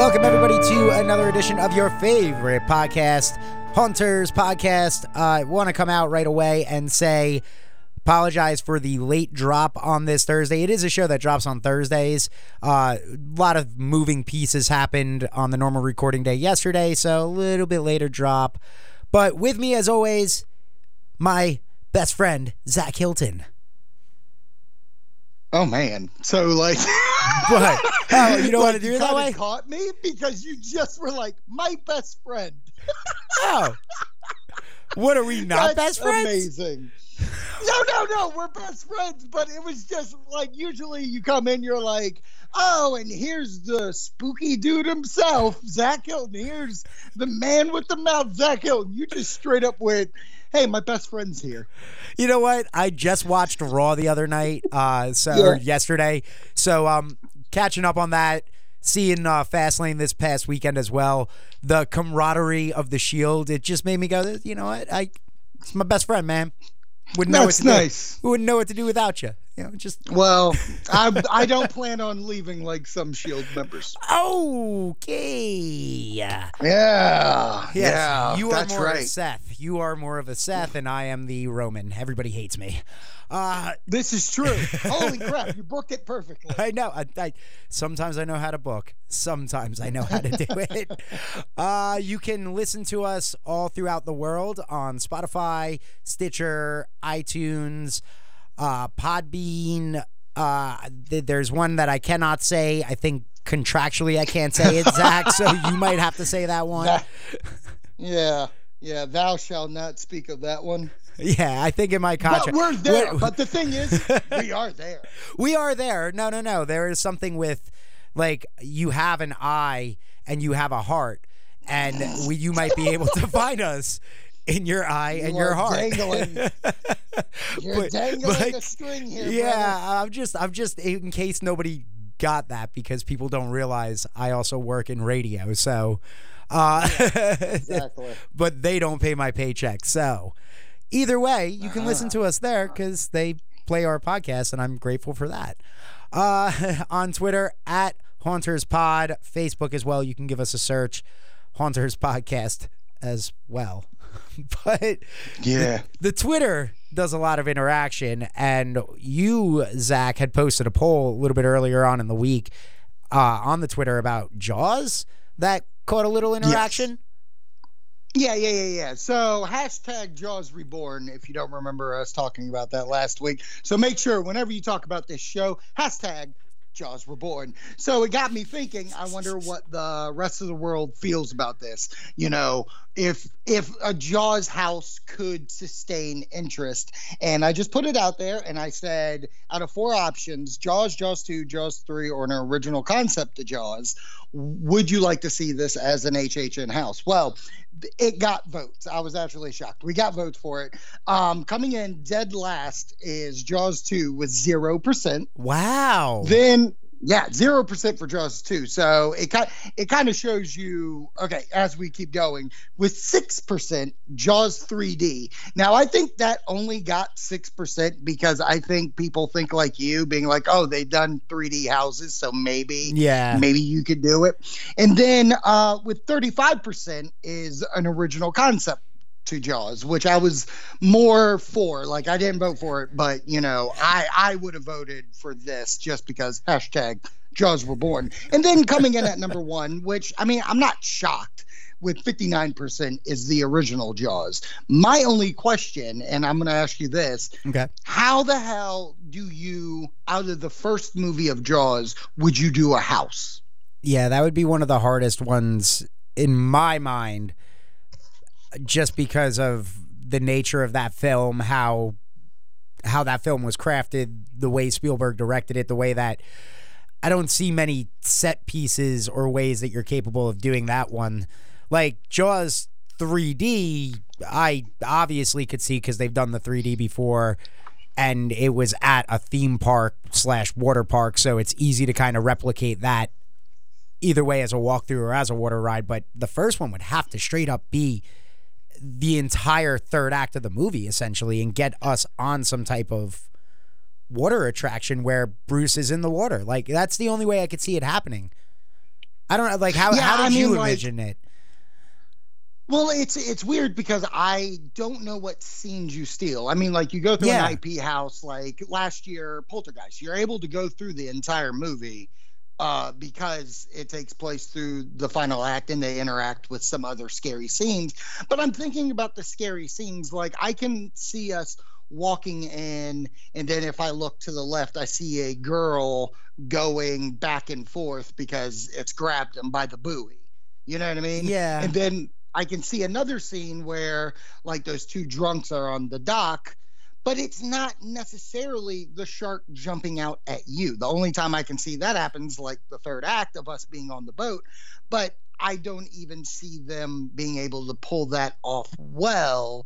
Welcome, everybody, to another edition of your favorite podcast, Haunters Podcast. I want to come out right away and say, apologize for the late drop on this Thursday. It is a show that drops on Thursdays. Uh, a lot of moving pieces happened on the normal recording day yesterday, so a little bit later drop. But with me, as always, my best friend, Zach Hilton. Oh man! So like, But oh, you don't like, want to do it that way? Caught me because you just were like my best friend. Oh, what are we not That's best friends? Amazing. No, no, no. We're best friends, but it was just like usually you come in, you're like, oh, and here's the spooky dude himself, Zach Hilton. Here's the man with the mouth, Zach Hilton. You just straight up went, hey, my best friend's here. You know what? I just watched Raw the other night, uh, so Yeah. or yesterday. So um, catching up on that, seeing uh, Fastlane this past weekend as well. The camaraderie of the Shield, it just made me go. You know what? I, it's my best friend, man. Wouldn't know That's what to nice. do. Wouldn't know what to do without you. You know, just Well, I I don't plan on leaving like some Shield members. okay. Yeah. Yeah, Yes, yeah, you are that's more of a right. Seth. You are more of a Seth, and I am the Roman. Everybody hates me. Uh, This is true. Holy crap, you booked it perfectly. I know. I, I sometimes I know how to book. Sometimes I know how to do it. Uh, you can listen to us all throughout the world on Spotify, Stitcher, iTunes, uh, Podbean. Uh, th- there's one that I cannot say. I think contractually I can't say it, Zach. so you might have to say that one. That- yeah, yeah. Thou shalt not speak of that one. yeah, I think in my contract. But we're there. What- But the thing is, we are there. We are there. No, no, no. There is something with like you have an eye and you have a heart, and we, you might be able to find us in your eye and your heart. dangling. You're But- dangling like, a string here. yeah, I'm just, I'm just in case nobody got that because people don't realize I also work in radio. So, uh, brother. Exactly. but they don't pay my paycheck. So, either way, you can listen to us there because they play our podcast, and I'm grateful for that. Uh, on Twitter at Haunters Pod, Facebook as well. You can give us a search, Haunters Podcast as well. but Yeah. the Twitter does a lot of interaction, and you, Zach, had posted a poll a little bit earlier on in the week uh, on the Twitter about Jaws that caught a little interaction. Yeah, yeah, yeah, yeah. So hashtag Jaws Reborn, if you don't remember us talking about that last week. So make sure whenever you talk about this show, hashtag Jaws Reborn. So it got me thinking, I wonder what the rest of the world feels about this. You know, if if a Jaws house could sustain interest. And I just put it out there and I said, out of four options, Jaws, Jaws 2, Jaws 3, or an original concept to Jaws, would you like to see this as an HHN house? Well, it got votes. I was actually shocked. We got votes for it. Um, coming in dead last is Jaws 2 with 0%. Wow. Then yeah, zero percent for Jaws two. So it kind it kind of shows you okay as we keep going with six percent Jaws 3D. Now I think that only got six percent because I think people think like you, being like, oh, they've done 3D houses, so maybe yeah. maybe you could do it. And then uh, with 35% is an original concept to Jaws, which I was more for. Like I didn't vote for it, but you know, I I would have voted for this just because hashtag Jaws Reborn. And then coming in at number one, which I mean, I'm not shocked. With 59% is the original Jaws. My only question, and I'm going to ask you this Okay. how the hell do you out of the first movie of jaws would you do a house Yeah, that would be one of the hardest ones in my mind, just because of the nature of that film, how how that film was crafted, the way Spielberg directed it, the way that I don't see many set pieces or ways that you're capable of doing that one. Like Jaws 3D, I obviously could see because they've done the 3D before and it was at a theme park slash water park, so it's easy to kind of replicate that either way as a walkthrough or as a water ride. But the first one would have to straight up be the entire third act of the movie, essentially, and get us on some type of water attraction where Bruce is in the water. Like that's the only way I could see it happening. I don't know. Like how Yeah, how did I mean, you like- it? Well, it's it's weird because I don't know what scenes you steal. I mean, like you go through Yeah. an IP house, like last year Poltergeist. You're able to go through the entire movie uh, because it takes place through the final act and they interact with some other scary scenes. But I'm thinking about the scary scenes. Like I can see us walking in, and then if I look to the left, I see a girl going back and forth because it's grabbed them by the buoy. You know what I mean? Yeah. And then I can see another scene where like those two drunks are on the dock, but it's not necessarily the shark jumping out at you. The only time I can see that happens like the third act of us being on the boat, but I don't even see them being able to pull that off well.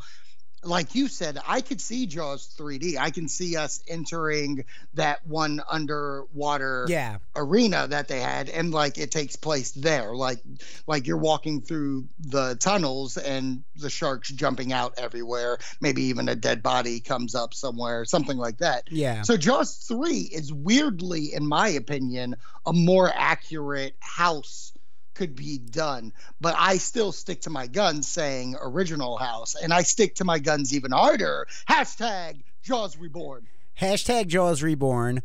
Like you said, I could see Jaws 3D. I can see us entering that one underwater Yeah. arena that they had and like it takes place there like like you're walking through the tunnels and the sharks jumping out everywhere maybe even a dead body comes up somewhere something like that Yeah. so jaws 3 is weirdly in my opinion a more accurate house could be done but i still stick to my guns saying original house and i stick to my guns even harder hashtag jaws reborn Hashtag Jaws Reborn.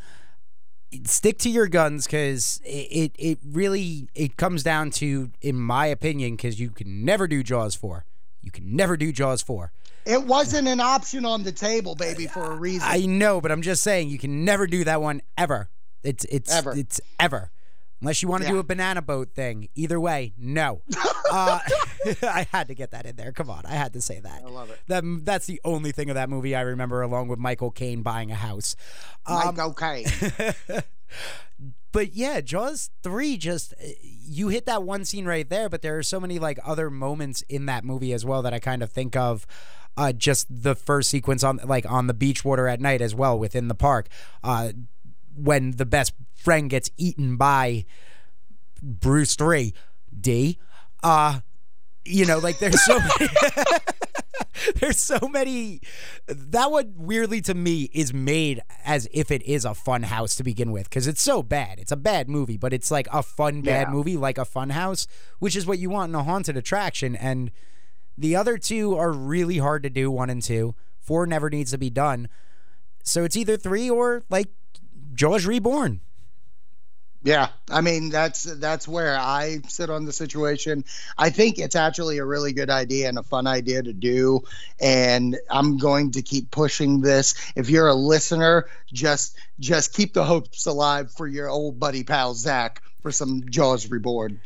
Stick to your guns because it, it it really it comes down to, in my opinion, because you can never do Jaws four. You can never do Jaws four. It wasn't an option on the table, baby, for a reason. I know, but I'm just saying you can never do that one ever. It's it's Ever. it's ever. Unless you want to do a banana boat thing. Either way, no. uh, I had to get that in there. Come on, I had to say that. I love it. That that's the only thing of that movie I remember, along with Michael Caine buying a house. Um, Like, okay. but yeah, Jaws three just you hit that one scene right there, but there are so many like other moments in that movie as well that I kind of think of. Uh, just the first sequence on like on the beach water at night as well within the park, uh, when the best friend gets eaten by Bruce three D. Uh, you know, like there's so many. there's so many. That one weirdly to me is made as if it is a fun house to begin with because it's so bad. It's a bad movie, but it's like a fun bad Yeah. movie, like a fun house, which is what you want in a haunted attraction. And the other two are really hard to do. One and two. Four never needs to be done. So it's either three or like Jaws Reborn. Yeah, I mean that's that's where I sit on the situation. I think it's actually a really good idea and a fun idea to do, and I'm going to keep pushing this. If you're a listener, just just keep the hopes alive for your old buddy pal Zach for some Jaws Reborn.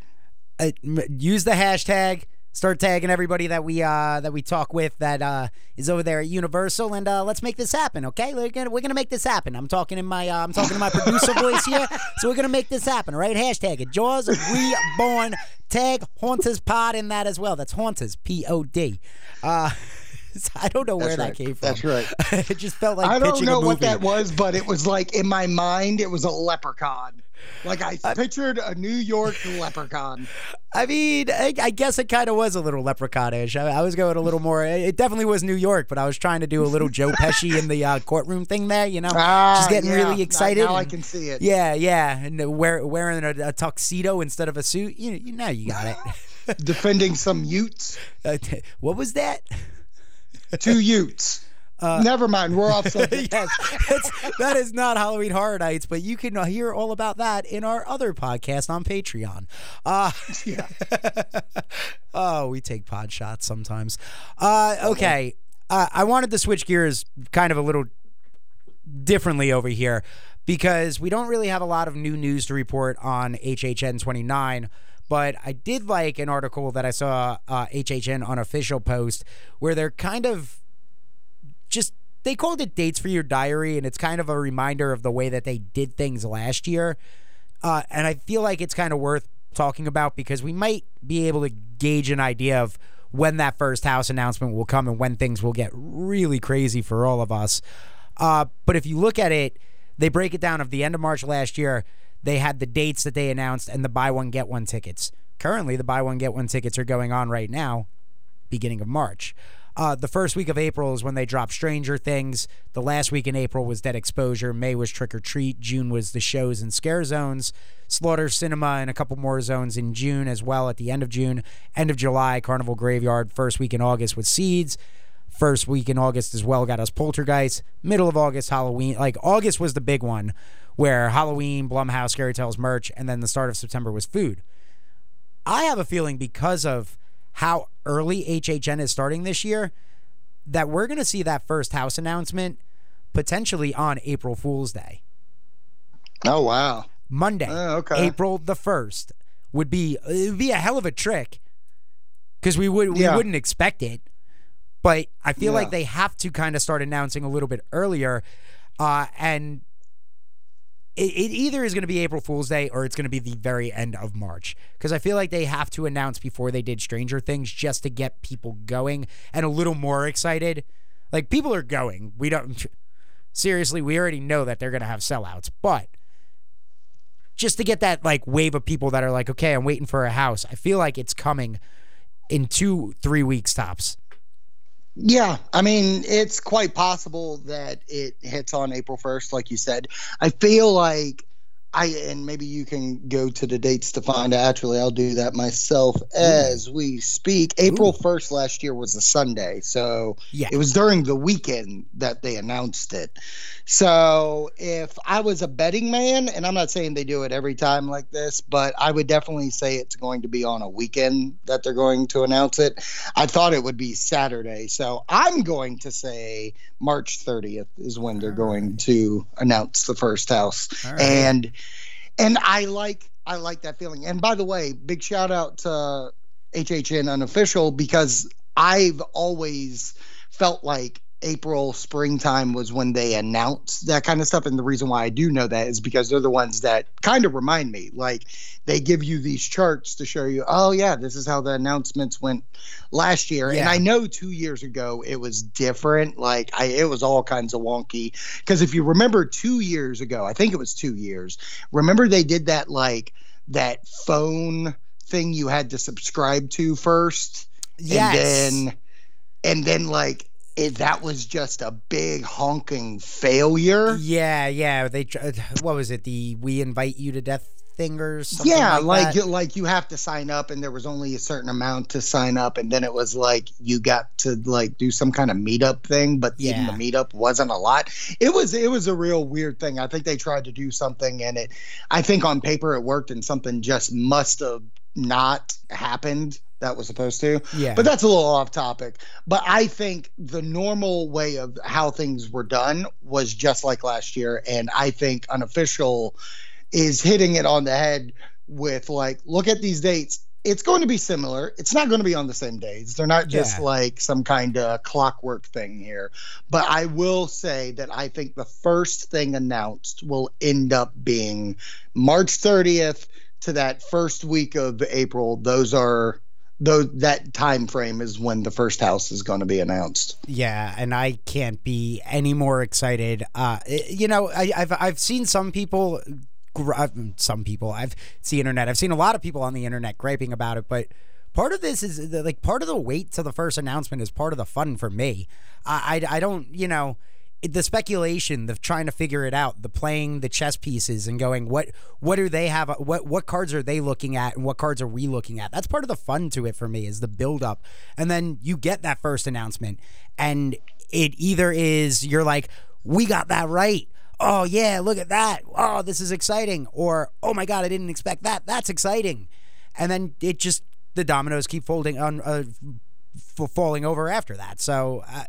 uh, use the hashtag. Start tagging everybody that we uh that we talk with that uh is over there at Universal, and uh let's make this happen. Okay, we're gonna we're gonna make this happen. I'm talking in my uh, I'm talking in my producer voice here, so we're gonna make this happen. Right? Hashtag it. Jaws reborn. Tag Haunters Pod in that as well. That's Haunters P O D. Uh, I don't know where That's that right. came from. That's right. it just felt like I don't know what that was, but it was like in my mind, it was a leprechaun. Like I pictured a New York leprechaun. I mean, I, I guess it kind of was a little leprechaunish. I, I was going a little more. It definitely was New York, but I was trying to do a little Joe Pesci in the uh, courtroom thing there. You know, Ah, just getting yeah. really excited. Now, I and- can see it. Yeah, yeah, and wear, wearing a, a tuxedo instead of a suit. You, you know, you got it. Defending some Utes. Uh, what was that? Two Utes. Uh, Never mind. We're off subject. yes, that's, not Halloween Horror Nights, but you can hear all about that in our other podcast on Patreon. Uh, Yeah. oh, we take pod shots sometimes. Uh, okay, uh, I wanted to switch gears kind of a little differently over here because we don't really have a lot of new news to report on HHN 29. But I did like an article that I saw uh, HHN unofficial post where they're kind of just they called it dates for your diary and it's kind of a reminder of the way that they did things last year. Uh, and i feel like it's kind of worth talking about because we might be able to gauge an idea of when that first house announcement will come and when things will get really crazy for all of us. Uh, but if you look at it they break it down of the end of march last year they had the dates that they announced and the buy one get one tickets currently the buy one get one tickets are going on right now beginning of March. Uh, the first week of April is when they dropped Stranger Things. The last week in April was Dead Exposure. May was Trick or Treat. June was the shows and scare zones. Slaughter Cinema and a couple more zones in June as well at the end of June. End of July, Carnival Graveyard. First week in August with Seeds. First week in August as well got us Poltergeist. Middle of August, Halloween. Like August was the big one where Halloween, Blumhouse, Scary Tales merch, and then the start of September was food. I have a feeling because of how early HHN is starting this year that we're going to see that first house announcement potentially on April Fool's Day. Oh wow. Monday, Oh, okay. April the 1st would be it would be a hell of a trick cuz we would we Yeah. wouldn't expect it. But I feel Yeah. like they have to kind of start announcing a little bit earlier uh and it, it either is going to be April Fool's Day or it's going to be the very end of March because I feel like they have to announce before they did Stranger Things just to get people going and a little more excited. Like people are going. We don't seriously. We already know that they're going to have sellouts, but just to get that like wave of people that are like, okay, I'm waiting for a house. I feel like it's coming in two, three weeks tops. Yeah, I mean, it's quite possible that it hits on April 1st, like you said. I feel like I, and maybe you can go to the dates to find out. Actually, I'll do that myself as we speak. April 1st last year was a Sunday. So Yeah. it was during the weekend that they announced it. So if I was a betting man, and I'm not saying they do it every time like this, but I would definitely say it's going to be on a weekend that they're going to announce it. I thought it would be Saturday. So I'm going to say March 30th is when they're going to announce the first house. Right. And and I like I like that feeling. And by the way, big shout out to HHN unofficial because I've always felt like April, springtime was when they announced that kind of stuff. And the reason why I do know that is because they're the ones that kind of remind me. Like they give you these charts to show you, oh, yeah, this is how the announcements went last year. And I know two years ago it was different. Like I, it was all kinds of wonky. Because if you remember two years ago, I think it was two years, remember they did that like that phone thing you had to subscribe to first? yes. and then and then like it, that was just a big honking failure Yeah, yeah. They uh, what was it? The we invite you to death thing or something yeah like, like you, like you have to sign up and there was only a certain amount to sign up and then it was like you got to like do some kind of meetup thing but even Yeah. the meetup wasn't a lot it was it was a real weird thing i think they tried to do something and it i think on paper it worked and something just must have not happened that was supposed to yeah. But that's a little off topic. But I think the normal way of how things were done was just like last year. And I think unofficial is hitting it on the head with like, look at these dates. It's going to be similar. It's not going to be on the same days. They're not just Yeah. like some kind of clockwork thing here. But I will say that I think the first thing announced will end up being March 30th to that first week of April. Those are though that time frame is when the first house is going to be announced. Yeah, and I can't be any more excited. Uh, you know, I, I've I've seen some people, uh, some people. I've seen internet. I've seen a lot of people on the internet griping about it, but part of this is like part of the wait to the first announcement is part of the fun for me. I I, I don't you know. The speculation, the trying to figure it out, the playing the chess pieces and going, what what do they have? What what cards are they looking at, and what cards are we looking at? That's part of the fun to it for me is the build up, and then you get that first announcement, and it either is you're like, we got that right. Oh yeah, look at that. Oh, this is exciting. Or oh my god, I didn't expect that. That's exciting. And then it just the dominoes keep folding on uh, f- falling over after that. So I,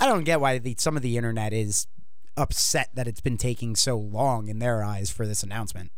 I don't get why the, some of the internet is upset that it's been taking so long in their eyes for this announcement.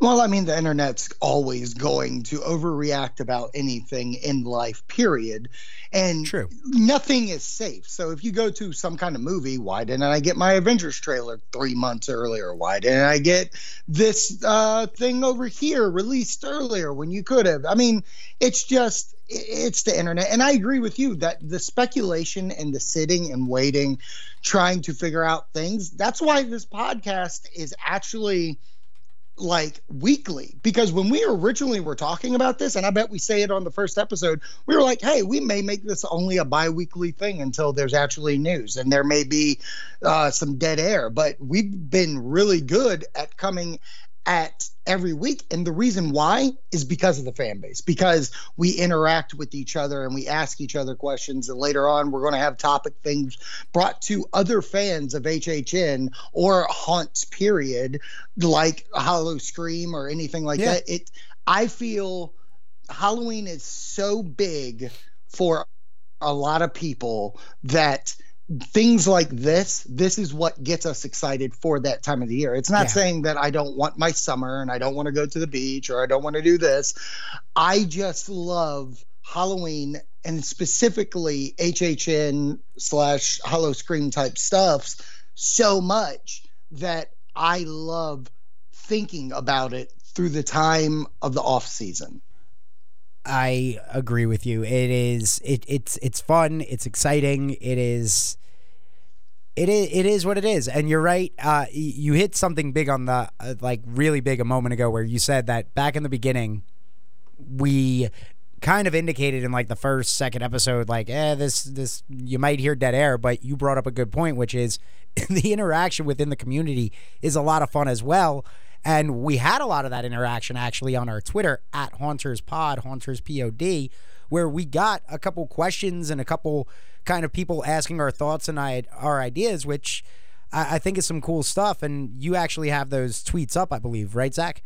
Well, I mean, the internet's always going to overreact about anything in life, period. And True. nothing is safe. So if you go to some kind of movie, why didn't I get my Avengers trailer three months earlier? Why didn't I get this uh, thing over here released earlier when you could have? I mean, it's just it's the internet, and I agree with you that the speculation and the sitting and waiting, trying to figure out things. That's why this podcast is actually like weekly. Because when we originally were talking about this and i bet we say it on the first episode we were like hey we may make this only a bi-weekly thing until there's actually news and there may be uh, some dead air. But we've been really good at coming at every week. And the reason why is because of the fan base, because we interact with each other and we ask each other questions. And later on, we're going to have topic things brought to other fans of HHN or Haunts, period, like Howl-O-Scream or anything like yeah. that. It, I feel Halloween is so big for a lot of people that things like this this is what gets us excited for that time of the year. It's not yeah. saying that i don't want my summer and i don't want to go to the beach or i don't want to do this. I just love halloween and specifically hhn slash Howl-O-Scream type stuffs so much that i love thinking about it through the time of the off season I agree with you. It is it it's it's fun. It's exciting. It is. It is it is what it is, and you're right. Uh, you hit something big on the uh, like really big a moment ago, where you said that back in the beginning, we kind of indicated in like the first second episode, like, eh, this this you might hear dead air, but you brought up a good point, which is the interaction within the community is a lot of fun as well. And we had a lot of that interaction actually on our Twitter at Haunters Pod, Haunters Pod, where we got a couple questions and a couple kind of people asking our thoughts and our ideas, which I, think is some cool stuff. And you actually have those tweets up, I believe, right, Zach?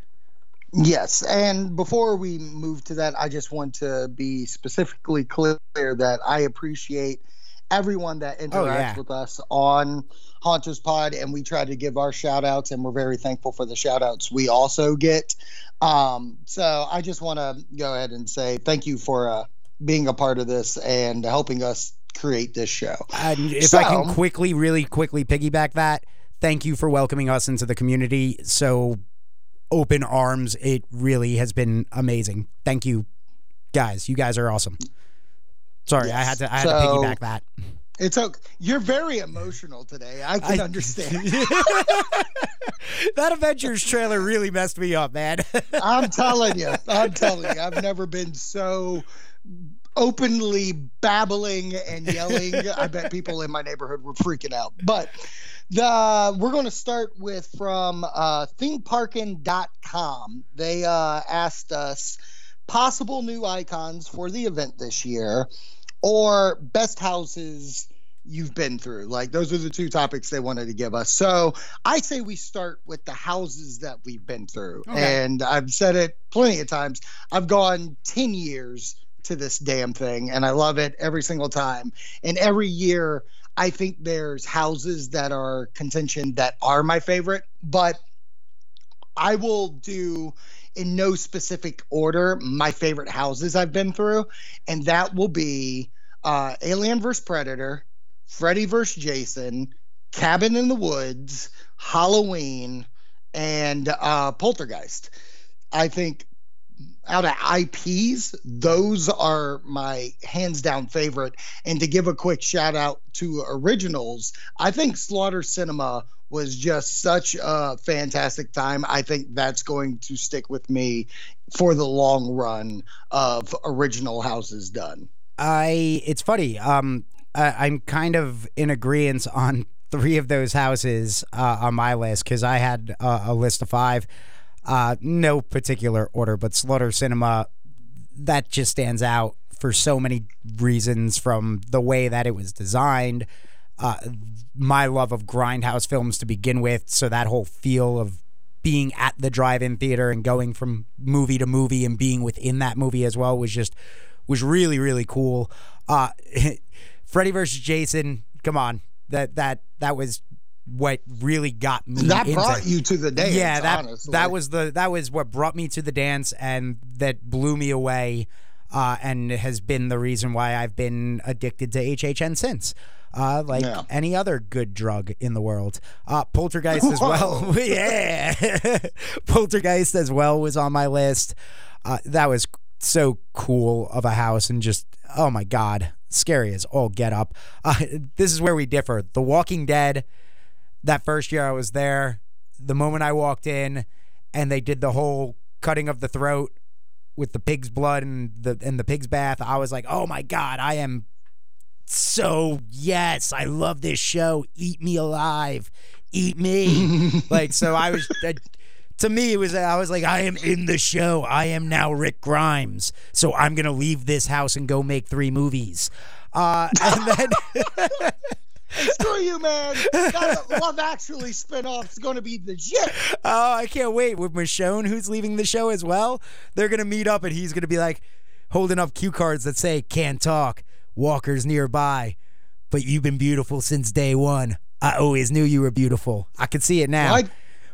Yes. And before we move to that, I just want to be specifically clear that I appreciate everyone that interacts oh, yeah. with us on Haunters Pod, and we try to give our shout outs, and we're very thankful for the shout outs we also get. Um, so I just want to go ahead and say thank you for uh, being a part of this and helping us create this show. And if so, I can quickly, really quickly piggyback that, thank you for welcoming us into the community. So open arms. It really has been amazing. Thank you, guys. You guys are awesome. Sorry, yes. I had to I had so, to piggyback that. It's okay. You're very emotional today. I can I, understand. that Avengers trailer really messed me up, man. I'm telling you. I'm telling you. I've never been so openly babbling and yelling. I bet people in my neighborhood were freaking out. But the we're going to start with from uh, themeparkin.com. They uh, asked us possible new icons for the event this year or best houses you've been through. Like those are the two topics they wanted to give us. So I say we start with the houses that we've been through. Okay. And I've said it plenty of times. I've gone 10 years to this damn thing and I love it every single time. And every year I think there's houses that are contention that are my favorite, but I will do in no specific order my favorite houses I've been through, and that will be uh, Alien vs Predator, Freddy vs Jason, Cabin in the Woods, Halloween, and uh, Poltergeist. I think out of IPs, those are my hands down favorite. And to give a quick shout out to originals, I think Slaughter Cinema was just such a fantastic time. I think that's going to stick with me for the long run of original houses done. I it's funny. Um, I, am kind of in agreement on three of those houses uh, on my list because I had uh, a list of five. Uh, no particular order, but Slaughter Cinema that just stands out for so many reasons from the way that it was designed uh, my love of grindhouse films to begin with. So that whole feel of being at the drive-in theater and going from movie to movie and being within that movie as well was just was really really cool. Uh, Freddy versus Jason, come on, that that that was what really got me. That into, brought you to the dance. Yeah, that honestly. that was the that was what brought me to the dance and that blew me away, uh, and has been the reason why I've been addicted to HHN since uh, like yeah. any other good drug in the world. Uh, Poltergeist as well. yeah. Poltergeist as well was on my list. Uh, that was so cool of a house and just, oh my God, scary as all get up. Uh, this is where we differ. The Walking Dead, that first year I was there, the moment I walked in, and they did the whole cutting of the throat with the pig's blood and the and the pig's bath. I was like, oh my god, I am so yes, I love this show. Eat me alive, eat me. like so, I was. Uh, to me, it was I was like, I am in the show. I am now Rick Grimes. So I'm gonna leave this house and go make three movies. Uh, and then Screw you, man. Love Actually spinoff is going to be the shit. Oh, I can't wait. With Michonne, who's leaving the show as well, they're going to meet up and he's going to be like holding up cue cards that say, can't talk, Walker's nearby, but you've been beautiful since day one. I always knew you were beautiful. I can see it now. Why,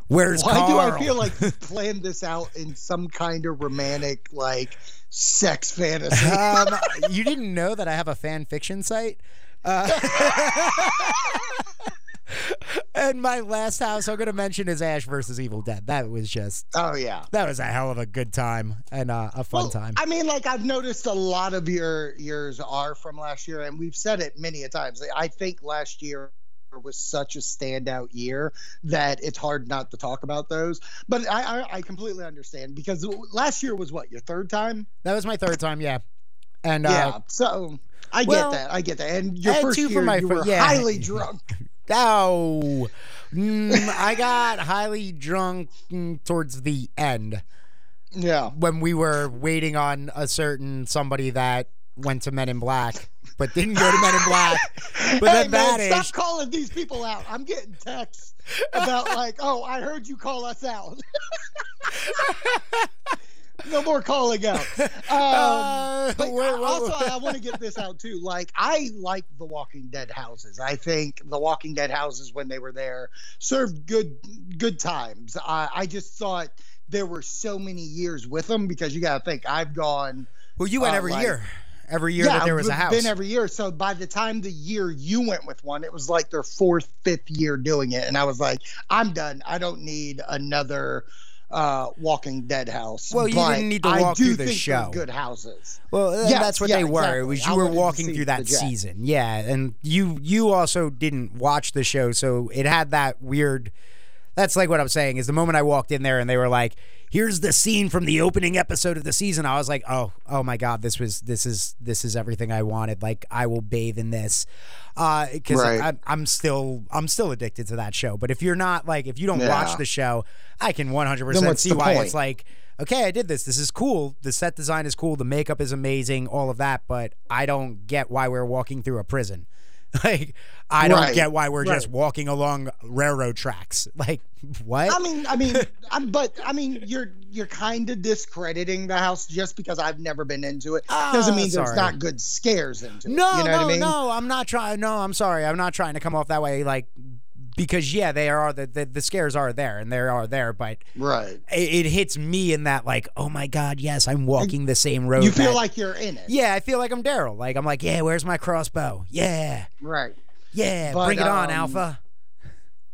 Where's why Carl? do I feel like you planned this out in some kind of romantic, like, sex fantasy? um, you didn't know that I have a fan fiction site? Uh, and my last house I'm going to mention is Ash versus Evil Dead. That was just oh, yeah. that was a hell of a good time and uh, a fun Well, time. I mean, like I've noticed a lot of your yours are from last year, and we've said it many a times. I think last year was such a standout year that it's hard not to talk about those. But I, I, I completely understand because last year was what your third time. that was my third time, yeah. And uh, yeah, so I well, get that. I get that. And your first year, my you fir- were yeah. highly drunk. oh, mm, I got highly drunk mm, towards the end Yeah. when we were waiting on a certain somebody that went to Men in Black, but didn't go to Men in Black. But hey then man, stop calling these people out. I'm getting texts about like, oh, I heard you call us out. no more calling out. Um, Uh, but wait, wait, also. I want to get this out too. Like, I like the Walking Dead houses. I think the Walking Dead houses, when they were there, served good good times. I, I just thought there were so many years with them because you got to think I've gone. Well, you went uh, every like- year. Every year yeah, that there was a house. been every year. So by the time the year you went with one, it was like their fourth, fifth year doing it, and I was like, I'm done. I don't need another uh Walking Dead house. Well, you didn't need to I walk do through the show. Good houses. Well, uh, Yes, that's what yeah, they were. It exactly. was I you were walking through that season, yeah, and you you also didn't watch the show, so it had that weird. That's like what I'm saying is the moment I walked in there and they were like, "Here's the scene from the opening episode of the season." I was like, "Oh, oh my god, this was this is this is everything I wanted. Like I will bathe in this." Uh, because Right. I'm still I'm still addicted to that show. But if you're not like if you don't watch the show, I can 100% see why point? it's like okay, I did this. This is cool. The set design is cool. The makeup is amazing. All of that, but I don't get why we're walking through a prison. Like I don't Right, get why we're just walking along railroad tracks. Like what? I mean, I mean, I'm, but I mean, you're you're kind of discrediting the house just because I've never been into it. Doesn't Ah, mean there's not good scares into it. no, you know no, what I mean? no. I'm not trying. No, I'm sorry. I'm not trying to come off that way. Like because yeah, they are the the, the scares are there and they are there, but Right. it, it hits me in that like oh my god, yes, I'm walking the same road. You feel that- like you're in it. yeah, I feel like I'm Daryl. Like I'm like yeah, where's my crossbow? Yeah. Right. Yeah, But, bring it on, um, Alpha.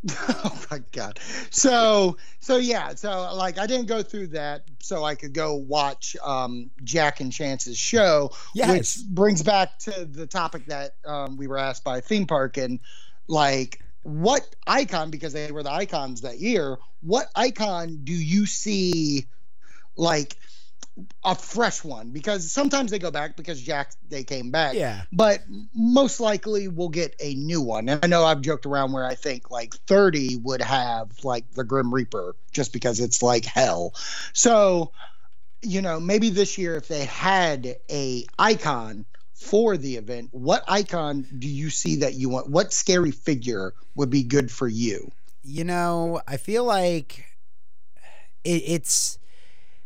oh my god so so yeah so like i didn't go through that so i could go watch um jack and chance's show Yes. which brings back to the topic that um, we were asked by theme park and like what icon because they were the icons that year what icon do you see like a fresh one because sometimes they go back because jack they came back Yeah. but most likely we'll get a new one. And I know I've joked around where I think like 30 would have like the Grim Reaper just because it's like hell. So, you know, maybe this year if they had a icon for the event, what icon do you see that you want? What scary figure would be good for you? You know, I feel like it, it's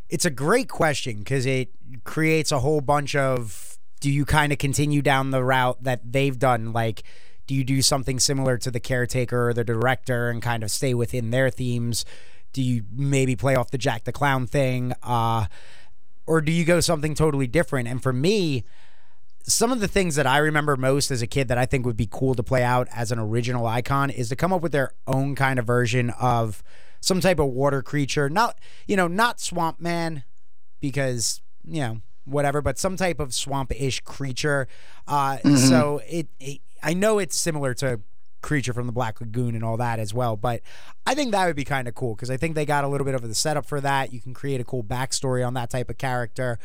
it's a great question because it creates a whole bunch of do you kind of continue down the route that they've done like do you do something similar to the caretaker or the director and kind of stay within their themes do you maybe play off the jack the clown thing uh or do you go something totally different and for me some of the things that I remember most as a kid that I think would be cool to play out as an original icon is to come up with their own kind of version of some type of water creature. Not, you know, not Swamp Man, because, you know, whatever, but some type of swamp ish creature. Uh, So it, it, I know it's similar to creature from the Black Lagoon and all that as well. But I think that would be kind of cool because I think they got a little bit of the setup for that. You can create a cool backstory on that type of character.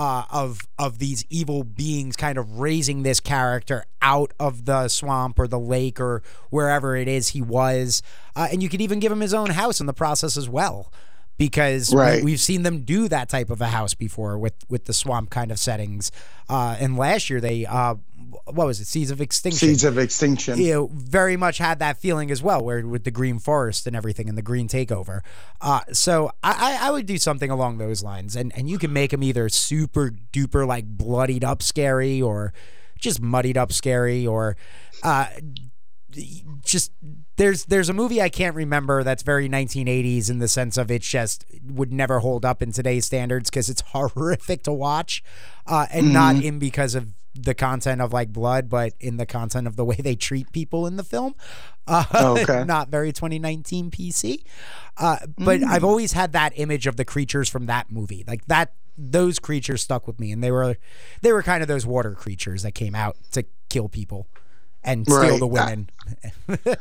Uh, of of these evil beings kind of raising this character out of the swamp or the lake or wherever it is he was, uh, and you could even give him his own house in the process as well because Right. we, have seen them do that type of a house before with with the swamp kind of settings. Uh, and last year they uh, what was it, Seeds of Extinction? Seeds of Extinction. you know, very much had that feeling as well, where with the green forest and everything and the green takeover. Uh, so I, I I would do something along those lines, and and you can make them either super duper like bloodied up scary or just muddied up scary or uh, just there's there's a movie I can't remember that's very 1980s in the sense of it just would never hold up in today's standards because it's horrific to watch, uh, and not in because of the content of like blood, but in the content of the way they treat people in the film. Uh, Okay. not very 2019 PC. Uh, but I've always had that image of the creatures from that movie, like that. Those creatures stuck with me, and they were they were kind of those water creatures that came out to kill people and steal Right. the women.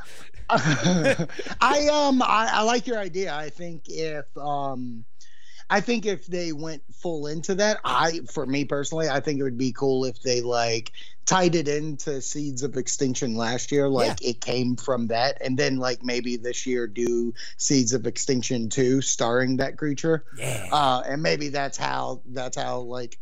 I um I, I like your idea. I think if um I think if they went full into that, I for me personally, I think it would be cool if they like tied it into Seeds of Extinction last year, like it came from that, and then like maybe this year do Seeds of Extinction 2 starring that creature. yeah. Uh and maybe that's how that's how like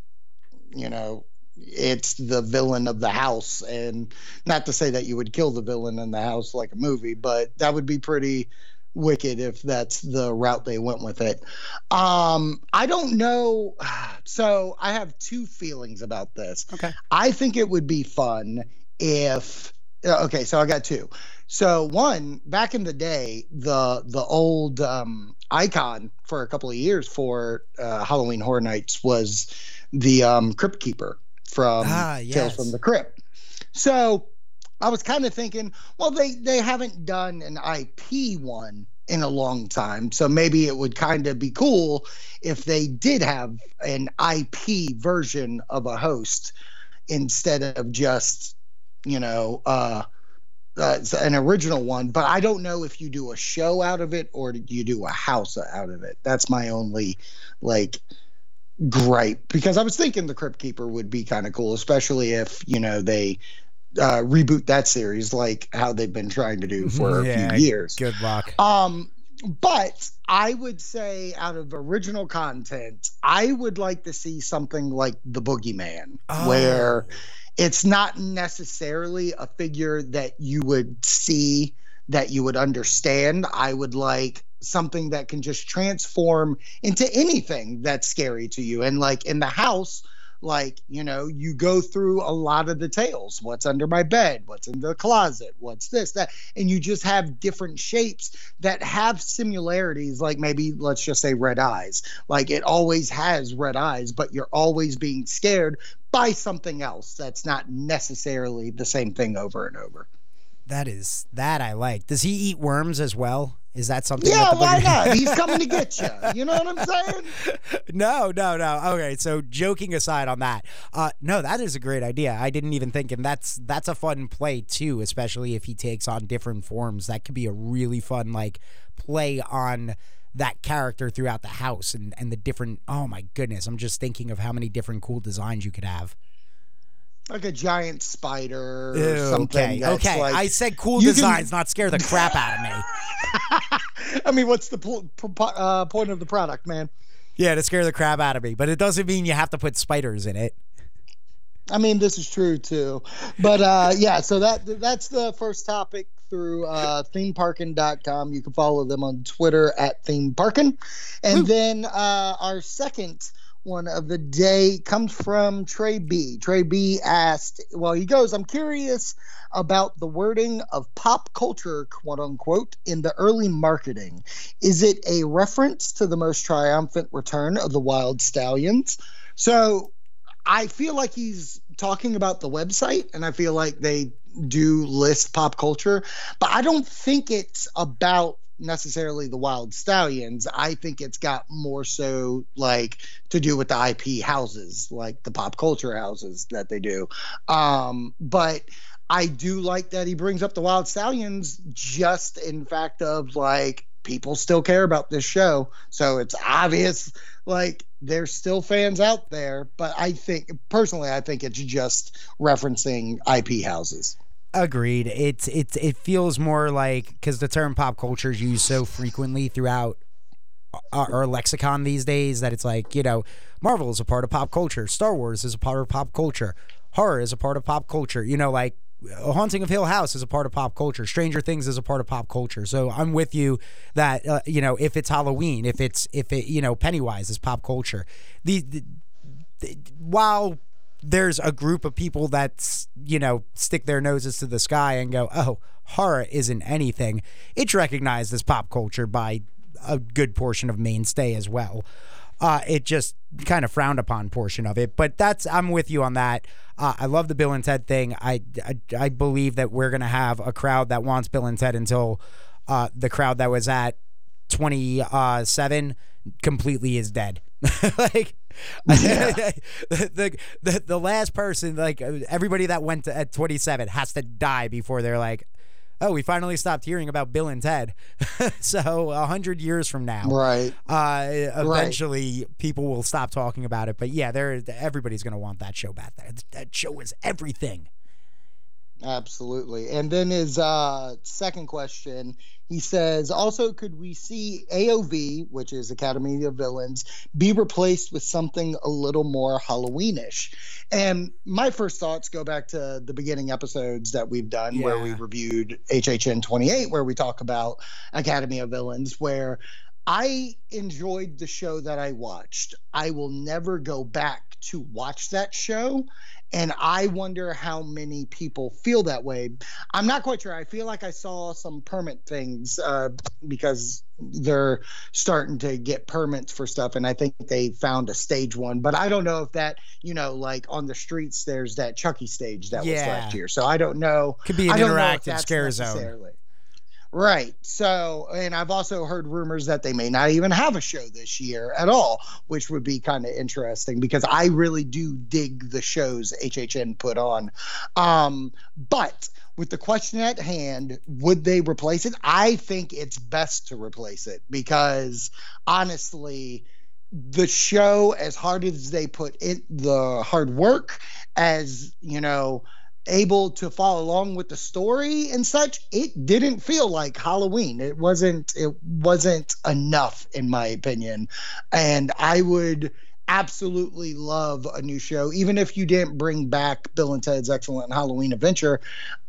you know it's the villain of the house. And not to say that you would kill the villain in the house like a movie but that would be pretty wicked if that's the route they went with it. Um i don't know. So i have two feelings about this. Okay. i think it would be fun if uh, okay so i got two. So one back in the day the the old um icon for a couple of years for uh, halloween horror nights was the um crypt keeper from Ah, Tales from the Crypt. So I was kind of thinking, well, they they haven't done an IP one in a long time, so maybe it would kind of be cool if they did have an IP version of a host instead of just, you know, uh, uh, an original one. But I don't know if you do a show out of it or you do a house out of it. That's my only like gripe because I was thinking the Crypt Keeper would be kind of cool, especially if you know they uh, reboot that series like how they've been trying to do for Yeah, a few years. Good luck. Um, but I would say out of original content, I would like to see something like the Boogeyman, where Oh. it's not necessarily a figure that you would see that you would understand. I would like something that can just transform into anything that's scary to you. And like in the house, like, you know, you go through a lot of details. What's under my bed? What's in the closet? What's this, that? And you just have different shapes that have similarities, like maybe let's just say red eyes. Like it always has red eyes, but you're always being scared by something else that's not necessarily the same thing over and over. That is that I like. Does he eat worms as well? Is that something? Yeah, that why not? He's coming to get you. You know what I'm saying? no, no, no. Okay, so joking aside on that, uh, no, that is a great idea. I didn't even think, and that's that's a fun play too, especially if he takes on different forms. That could be a really fun like play on that character throughout the house and and the different. Oh my goodness, I'm just thinking of how many different cool designs you could have. Like a giant spider or Ew, something. okay, okay. like- I said cool you can- designs, not scare the crap out of me. I mean, what's the po- po- uh, point of the product, man? Yeah, to scare the crap out of me, but it doesn't mean you have to put spiders in it. I mean, this is true too. But uh, yeah, so that that's the first topic through uh, themeparkin.com. You can follow them on Twitter at themeparkin. And Woo. then uh, our second one of the day comes from Trey B. Trey B asked, well, he goes, I'm curious about the wording of pop culture, quote unquote, in the early marketing. Is it a reference to the most triumphant return of the Wild Stallions? So I feel like he's talking about the website, and I feel like they do list pop culture, but I don't think it's about necessarily the Wild Stallions. I think it's got more so like to do with the IP houses, like the pop culture houses that they do. Um, but I do like that he brings up the Wild Stallions just in fact of like people still care about this show. So it's obvious like there's still fans out there, but I think personally I think it's just referencing IP houses. Agreed. It's it's it feels more like because the term pop culture is used so frequently throughout our, our, lexicon these days that it's like you know Marvel is a part of pop culture, Star Wars is a part of pop culture, horror is a part of pop culture. You know, like Haunting of Hill House is a part of pop culture. Stranger Things is a part of pop culture. So I'm with you that uh, you know if it's Halloween, if it's if it you know Pennywise is pop culture. The, the, the while there's a group of people that you know stick their noses to the sky and go, "Oh, horror isn't anything." It's recognized as pop culture by a good portion of mainstay as well. Uh, it just kind of frowned upon portion of it, but that's I'm with you on that. Uh, I love the Bill and Ted thing. I, I, I believe that we're gonna have a crowd that wants Bill and Ted until uh, the crowd that was at 27 completely is dead. like yeah. the, the the last person, like everybody that went to, at 27 has to die before they're like, oh, we finally stopped hearing about Bill and Ted. so a hundred years from now, right? Uh, eventually, right. people will stop talking about it. But yeah, there, everybody's gonna want that show back there. That show is everything. Absolutely. And then his uh, second question he says, also, could we see AOV, which is Academy of Villains, be replaced with something a little more Halloweenish? And my first thoughts go back to the beginning episodes that we've done yeah. where we reviewed HHN 28, where we talk about Academy of Villains, where I enjoyed the show that I watched. I will never go back to watch that show and I wonder how many people feel that way. I'm not quite sure. I feel like I saw some permit things uh, because they're starting to get permits for stuff, and I think they found a stage one. But I don't know if that, you know, like on the streets, there's that Chucky stage that yeah. was last year. So I don't know. Could be an interactive scare zone. Right. So, and I've also heard rumors that they may not even have a show this year at all, which would be kind of interesting because I really do dig the shows HHN put on. Um, but with the question at hand, would they replace it? I think it's best to replace it because honestly, the show, as hard as they put in the hard work, as you know, able to follow along with the story and such it didn't feel like halloween. It wasn't it wasn't enough in my opinion. And i would absolutely love a new show. Even if you didn't bring back Bill and Ted's Excellent Halloween Adventure,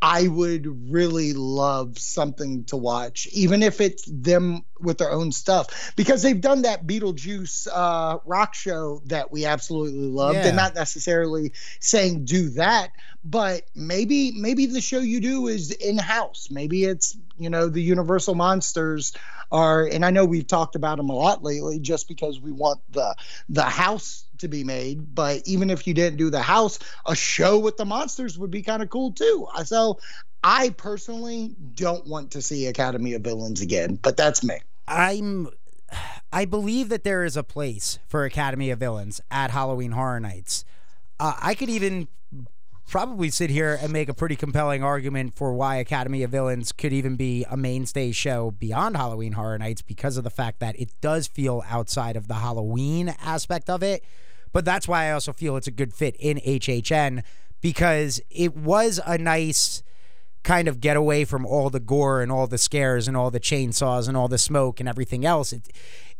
I would really love something to watch, even if it's them with their own stuff, because they've done that Beetlejuice uh, rock show that we absolutely loved. Yeah. And not necessarily saying do that, but maybe maybe the show you do is in house. Maybe it's you know the Universal monsters are, and I know we've talked about them a lot lately, just because we want the the house to be made. But even if you didn't do the house, a show with the monsters would be kind of cool too. So I personally don't want to see Academy of Villains again, but that's me. I'm I believe that there is a place for Academy of Villains at Halloween Horror Nights. Uh, I could even probably sit here and make a pretty compelling argument for why Academy of Villains could even be a mainstay show beyond Halloween Horror Nights because of the fact that it does feel outside of the Halloween aspect of it. But that's why I also feel it's a good fit in HHN because it was a nice kind of get away from all the gore and all the scares and all the chainsaws and all the smoke and everything else. It,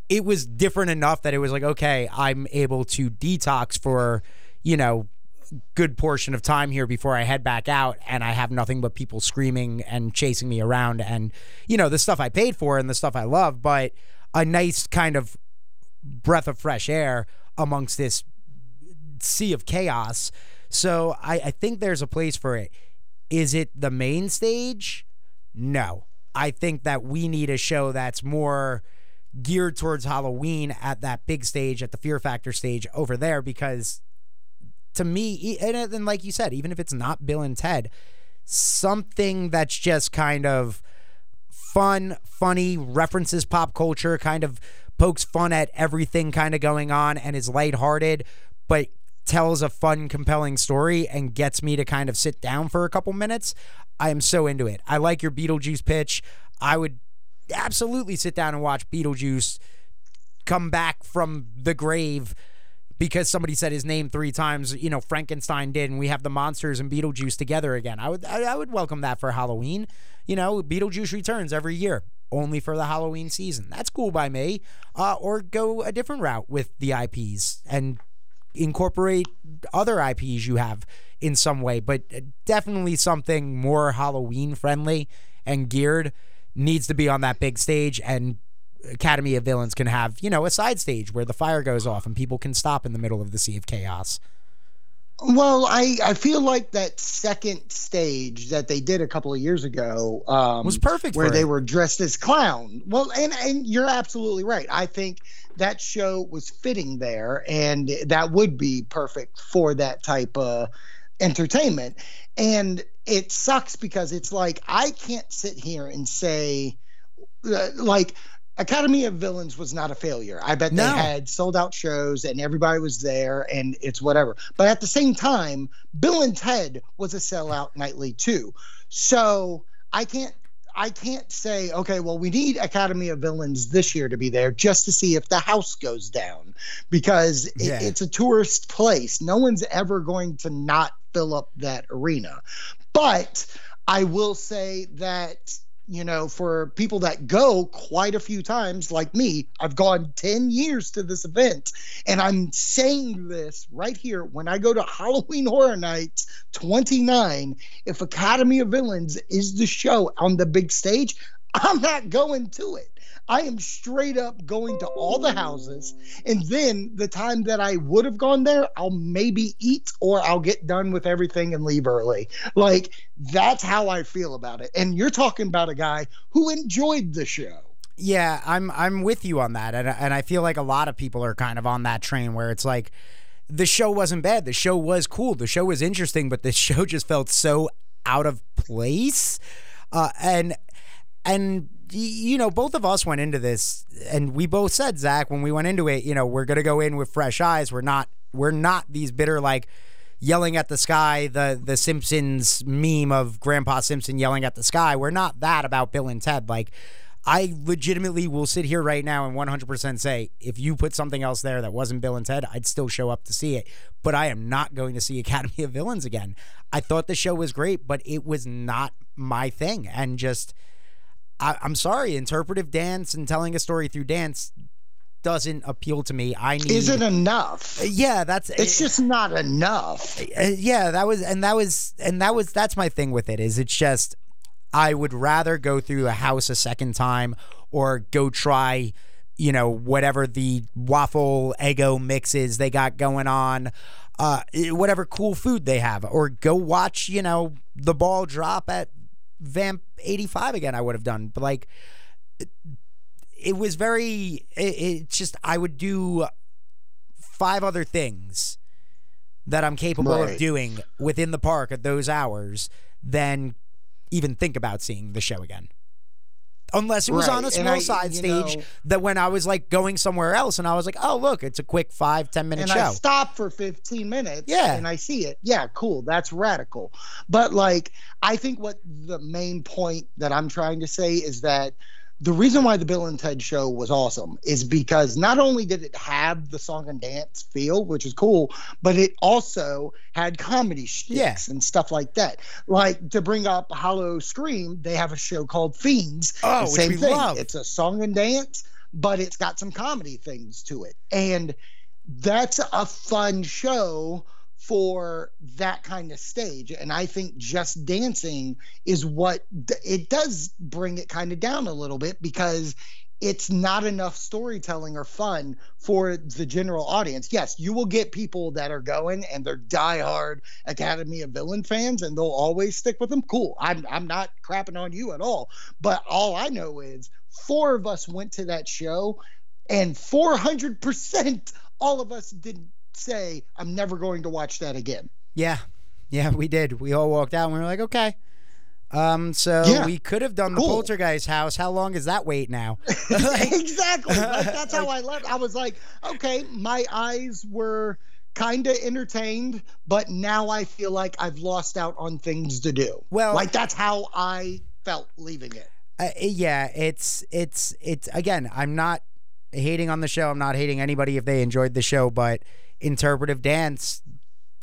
it was different enough that it was like, okay, I'm able to detox for, you know, good portion of time here before I head back out and I have nothing but people screaming and chasing me around and you know the stuff I paid for and the stuff I love but a nice kind of breath of fresh air amongst this sea of chaos so I, I think there's a place for it is it the main stage? No. I think that we need a show that's more geared towards Halloween at that big stage at the fear factor stage over there because to me, and, like you said, even if it's not Bill and Ted, something that's just kind of fun, funny, references pop culture, kind of pokes fun at everything kind of going on and is lighthearted, but tells a fun, compelling story and gets me to kind of sit down for a couple minutes, I am so into it. I like your Beetlejuice pitch. I would absolutely sit down and watch Beetlejuice come back from the grave because somebody said his name three times. You know, Frankenstein did, and we have the monsters and Beetlejuice together again. I would, I, would welcome that for Halloween. You know, Beetlejuice returns every year, only for the Halloween season. That's cool by me. Uh, or go a different route with the IPs and incorporate other IPs you have in some way, but definitely something more Halloween friendly and geared needs to be on that big stage and Academy of Villains can have, you know, a side stage where the fire goes off and people can stop in the middle of the sea of chaos. Well, I, I feel like that second stage that they did a couple of years ago um, was perfect where they were dressed as clown. Well, and and you're absolutely right. I think that show was fitting there, and that would be perfect for that type of entertainment. And it sucks because it's like I can't sit here and say, uh, like Academy of Villains was not a failure. I bet No. they had sold out shows and everybody was there and it's whatever. But at the same time, Bill and Ted was a sellout nightly too. So I can't I can't say, okay, well, we need Academy of Villains this year to be there just to see if the house goes down because it- Yeah. it's a tourist place. No one's ever going to not fill up that arena. But I will say that, you know, for people that go quite a few times, like me, I've gone 10 years to this event. And I'm saying this right here when I go to Halloween Horror Nights 29, if Academy of Villains is the show on the big stage, I'm not going to it. I am straight up going to all the houses. And then the time that I would have gone there, I'll maybe eat or I'll get done with everything and leave early. Like, that's how I feel about it. And you're talking about a guy who enjoyed the show. Yeah, I'm I'm with you on that, and and I feel like a lot of people are kind of on that train where it's like the show wasn't bad, the show was cool, the show was interesting, but the show just felt so out of place, uh, and and you know both of us went into this, and we both said Zach when we went into it, you know we're gonna go in with fresh eyes, we're not we're not these bitter like yelling at the sky, the the Simpsons meme of Grandpa Simpson yelling at the sky. We're not that about Bill and Ted. Like, I legitimately will sit here right now and 100% say if you put something else there that wasn't Bill and Ted, I'd still show up to see it. But I am not going to see Academy of Villains again. I thought the show was great, but it was not my thing. And just, I, I'm sorry, interpretive dance and telling a story through dance doesn't appeal to me. I need. Isn't enough. Yeah, that's It's just not enough. uh, yeah that was and that was and that was that's my thing with it is it's just i would rather go through a house a second time or go try you know whatever the waffle ego mixes they got going on uh whatever cool food they have or go watch you know the ball drop at vamp 85 again i would have done but like it, it was very it, it just i would do five other things that I'm capable of doing within the park at those hours than even think about seeing the show again. Unless it was Right, on a small I- side stage know- that when I was like going somewhere else and I was like, oh, look, it's a quick five, 10 minute and show. I stop for 15 minutes Yeah. and I see it. Yeah, cool. That's radical. But like I think what the main point that I'm trying to say is that the reason why the Bill and Ted show was awesome is because not only did it have the song and dance feel, which is cool, but it also had comedy shticks Yeah. and stuff like that. Like to bring up Howl-O-Scream, they have a show called Fiends. Oh, same thing. love. It's a song and dance, but it's got some comedy things to it. And that's a fun show for that kind of stage. And i think just dancing is what it does bring it kind of down a little bit because it's not enough storytelling or fun for the general audience. Yes you will get people that are going and they're diehard academy of villain fans and they'll always stick with them. Cool. I'm, I'm not crapping on you at all. But all i know is four of us went to that show and 400% all of us did say i'm never going to watch that again yeah. Yeah, we did. We all walked out and we were like, okay. Um, so Yeah. we could have done the Cool. poltergeist house. How long is that wait now? exactly like, that's how i left i was like okay my eyes were kind of entertained, but now I feel like I've lost out on things to do. Well- like that's how I felt leaving it. Uh, yeah, it's it's it's again. I'm not hating on the show. I'm not hating anybody if they enjoyed the show, but interpretive dance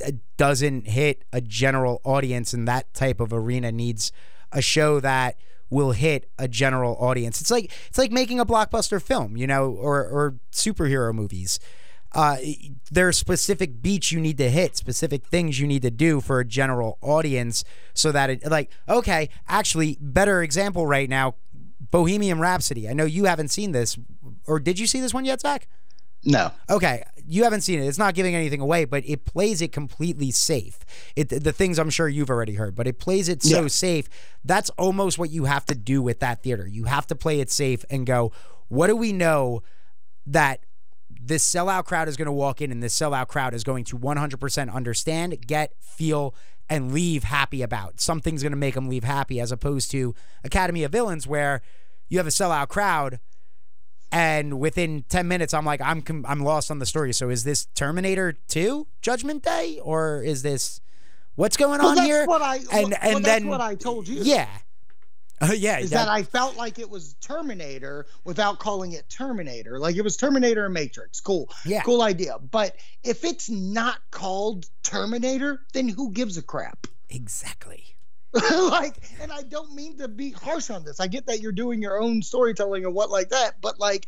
uh, doesn't hit a general audience, and that type of arena needs a show that will hit a general audience. It's like it's like making a blockbuster film, you know, or or superhero movies. Uh, there are specific beats you need to hit, specific things you need to do for a general audience, so that it like okay, actually, better example right now, Bohemian Rhapsody. I know you haven't seen this, or did you see this one yet, Zach? No. Okay, you haven't seen it. It's not giving anything away, but it plays it completely safe. It the things I'm sure you've already heard, but it plays it so Yeah. safe. That's almost what you have to do with that theater. You have to play it safe and go, what do we know that this sellout crowd is going to walk in and this sellout crowd is going to 100% understand, get, feel and leave happy about. Something's going to make them leave happy as opposed to Academy of Villains where you have a sellout crowd and within 10 minutes i'm like i'm com- i'm lost on the story so is this terminator 2 judgment day or is this what's going Well, on that's here what I and well, and that's then what I told you. yeah uh, yeah is that- that I felt like it was Terminator without calling it Terminator. Like it was Terminator and Matrix. Cool. Yeah. Cool idea. But if it's not called Terminator, then who gives a crap? exactly like, and I don't mean to be harsh on this. I get that you're doing your own storytelling and what like that, but like,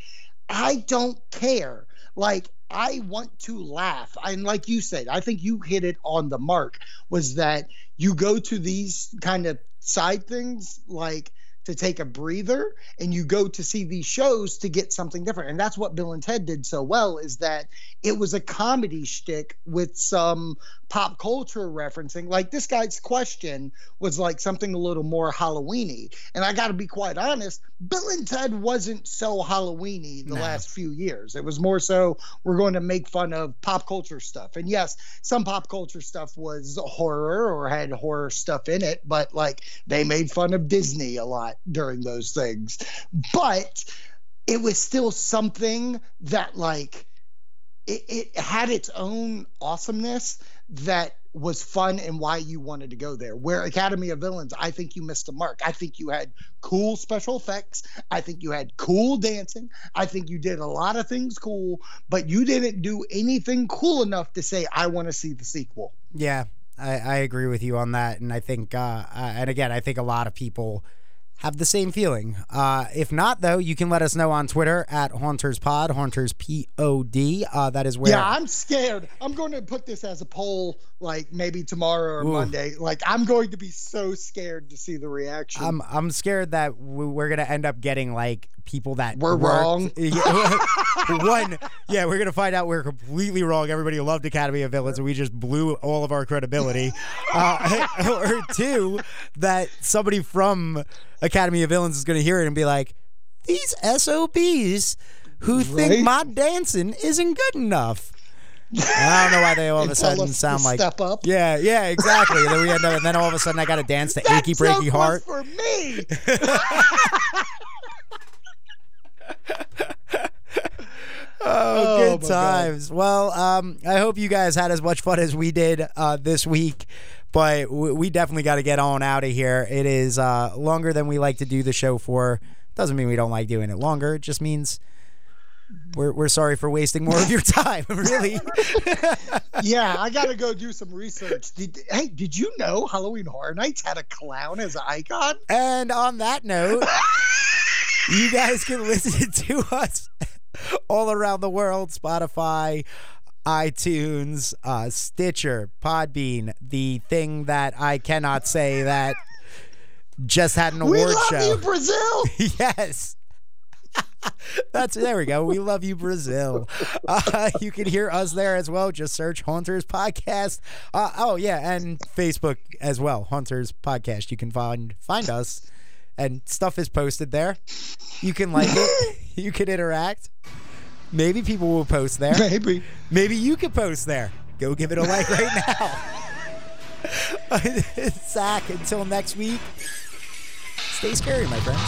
I don't care. Like, I want to laugh. And like you said, I think you hit it on the mark was that you go to these kind of side things like to take a breather and you go to see these shows to get something different. And that's what Bill and Ted did so well is that it was a comedy shtick with some pop culture referencing. Like this guy's question was like something a little more Halloweeny. And I got to be quite honest, Bill and Ted wasn't so Halloweeny the No. last few years. It was more so we're going to make fun of pop culture stuff. And yes, some pop culture stuff was horror or had horror stuff in it, but like they made fun of Disney a lot during those things. But it was still something that like it, it had its own awesomeness that was fun and why you wanted to go there. Where Academy of Villains, I think you missed a mark. I think you had cool special effects. I think you had cool dancing. I think you did a lot of things cool, but you didn't do anything cool enough to say, I want to see the sequel. yeah I, I agree with you on that and i think uh, uh, and again i think a lot of people have the same feeling. Uh, if not, though, you can let us know on Twitter at Haunters Pod, Haunters P O D. Uh, that is where. Yeah, I'm scared. I'm going to put this as a poll, like maybe tomorrow or Ooh. Monday. Like I'm going to be so scared to see the reaction. I'm I'm scared that we- we're gonna end up getting like people that We're wrong. One, yeah, we're gonna find out we're completely wrong. Everybody loved Academy of Villains, and we just blew all of our credibility. Uh, or two, that somebody from Academy of Villains is gonna hear it and be like, "These SOBs who think Right? my dancing isn't good enough." I don't know why they all of a sudden sound like step up. yeah, yeah, exactly. and then we end up, and then all of a sudden I got to dance to That "Achy Breaky Heart." was for me. Oh, Oh, good my God. times. Well, um, I hope you guys had as much fun as we did uh, this week, but w- we definitely got to get on out of here. It is uh, longer than we like to do the show for. Doesn't mean we don't like doing it longer. It just means we're we're sorry for wasting more of your time. Really. yeah, I got to go do some research. Did, hey, did you know Halloween Horror Nights had a clown as an icon? And on that note, you guys can listen to us all around the world Spotify, iTunes, uh, Stitcher, Podbean, the thing that I cannot say that just had an award show. We love show. you, Brazil. yes. That's there we go. We love you, Brazil. Uh, you can hear us there as well. Just search Haunters Podcast. Uh, oh yeah, and Facebook as well. Haunters Podcast. You can find find us, and stuff is posted there. You can like it. You can interact. Maybe people will post there. Maybe. Maybe you can post there. Go give it a like right now. Zach, until next week, stay scary, my friends.